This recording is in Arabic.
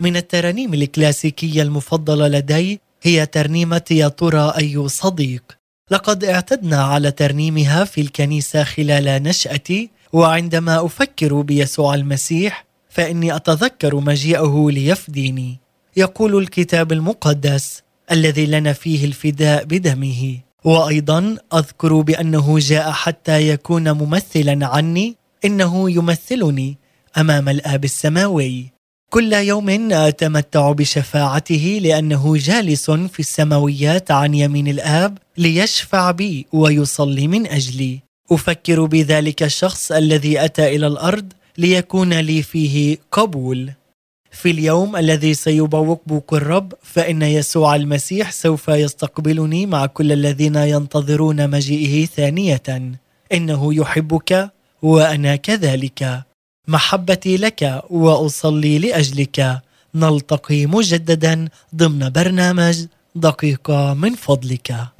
من الترانيم الكلاسيكية المفضلة لدي هي ترنيمة يا ترى أي صديق. لقد اعتدنا على ترنيمها في الكنيسة خلال نشأتي وعندما أفكر بيسوع المسيح فإني أتذكر مجيئه ليفديني. يقول الكتاب المقدس الذي لنا فيه الفداء بدمه. وأيضا أذكر بأنه جاء حتى يكون ممثلا عني إنه يمثلني أمام الآب السماوي. كل يوم أتمتع بشفاعته لأنه جالس في السماويات عن يمين الآب ليشفع بي ويصلي من أجلي. أفكر بذلك الشخص الذي أتى إلى الأرض ليكون لي فيه قبول. في اليوم الذي سيبوق بوك الرب فإن يسوع المسيح سوف يستقبلني مع كل الذين ينتظرون مجيئه ثانية. إنه يحبك وأنا كذلك. محبتي لك وأصلي لأجلك. نلتقي مجددا ضمن برنامج دقيقة من فضلك.